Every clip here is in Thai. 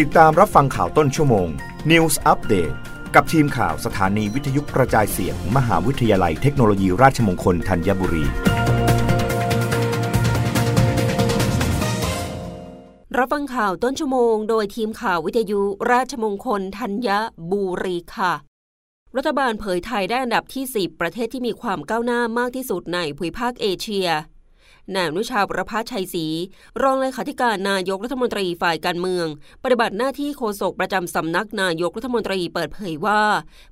ติดตามรับฟังข่าวต้นชั่วโมง News Update กับทีมข่าวสถานีวิทยุกระจายเสียงมมหาวิทยาลัยเทคโนโลยีราชมงคลธัญบุรี รับฟังข่าวต้นชั่วโมง โดยทีมข่าววิทยุราชมงคลธัญบุรีค่ะ รัฐบาลเผยไทยได้อันดับที่ 10 ประเทศที่มีความก้าวหน้ามากที่สุดในภูมิภาคเอเชีย นายอนุชาประภาชัยศรีรองเลขาธิการนายกรัฐมนตรีฝ่ายการเมือง ปฏิบัติหน้าที่โฆษกประจำสำนักนายกรัฐมนตรีเปิดเผยว่า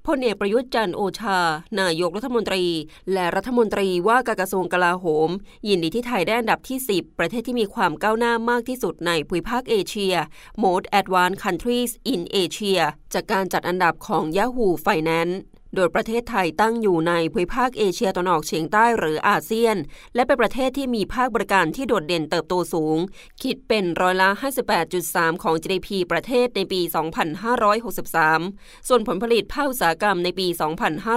พลเอกประยุทธ์จันโอชา นายกรัฐมนตรี และรัฐมนตรีว่าการกระทรวงกลาโหม ยินดีที่ไทยได้อันดับที่ 10 ประเทศที่มีความก้าวหน้ามากที่สุดในภูมิภาคเอเชีย Most Advanced Countries in Asia จากการจัดอันดับของ Yahoo Finance โดยประเทศไทยตั้งอยู่ในภูมิภาคเอเชียตะวันออกเฉียงใต้หรืออาเซียน และเป็นประเทศที่มีภาคบริการที่โดดเด่นเติบโตสูง คิดเป็นร้อยละ 58.3 ของ GDP ประเทศในปี 2563 ส่วนผลผลิตภาคอุตสาหกรรมในปี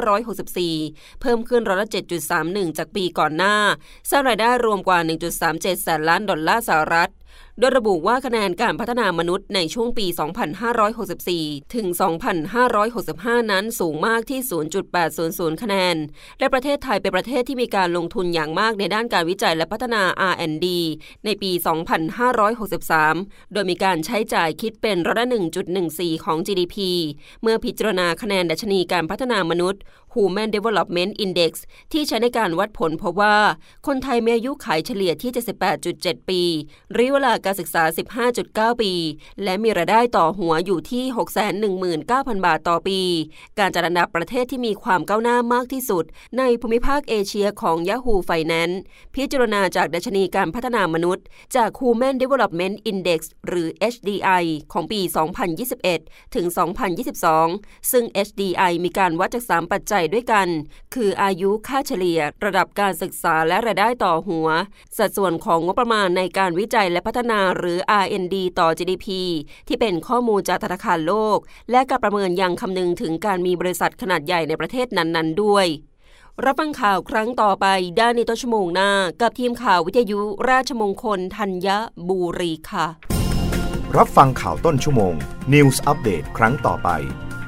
2564 เพิ่มขึ้นร้อยละ 7.31 จากปีก่อนหน้า สร้างรายได้รวมกว่า 1.37 แสนล้านดอลลาร์สหรัฐ โดยระบุว่าคะแนนการพัฒนามนุษย์ในช่วงปี 2564 ถึง 2565 นั้นสูงมากที่ 0.800 คะแนน และประเทศไทยเป็นประเทศที่มีการลงทุนอย่างมากในด้านการวิจัยและพัฒนา R&D ในปี 2563 โดยมีการใช้จ่ายคิดเป็นร้อยละ1.14 ของ GDP เมื่อพิจารณาคะแนนดัชนีการพัฒนามนุษย์ Human Development Index ที่ใช้ในการวัดผลพบว่า คนไทยมีอายุขัยเฉลี่ยที่ 78.7 ปีระยะเวลาการศึกษา 15.9 ปี และมีรายได้ต่อหัวอยู่ที่ 619,000 บาทต่อปี การจัดอันดับประเทศที่มีความก้าวหน้ามากที่สุด ในภูมิภาคเอเชียของ Yahoo Finance พิจารณาจากดัชนีการพัฒนามนุษย์ จาก Human Development Index หรือ HDI ของปี 2021 ถึง 2022 ซึ่ง HDI มีการวัดจาก 3 ปัจจัยด้วยกัน คืออายุค่าเฉลี่ย ระดับการศึกษาและรายได้ต่อหัว สัดส่วนของงบประมาณในการวิจัยและพัฒนาหรือ R&D ต่อ GDP ที่เป็นข้อมูลจากธนาคารโลก และการประเมินยังคำนึงถึงการมีบริษัทขนาดใหญ่ในประเทศนั้น ๆ ด้วยรับฟังข่าวครั้งต่อไปด้านในต้นชั่วโมงหน้า กับทีมข่าววิทยุราชมงคลธัญบุรีค่ะ รับฟังข่าวต้นชั่วโมง News อัปเดตครั้งต่อไป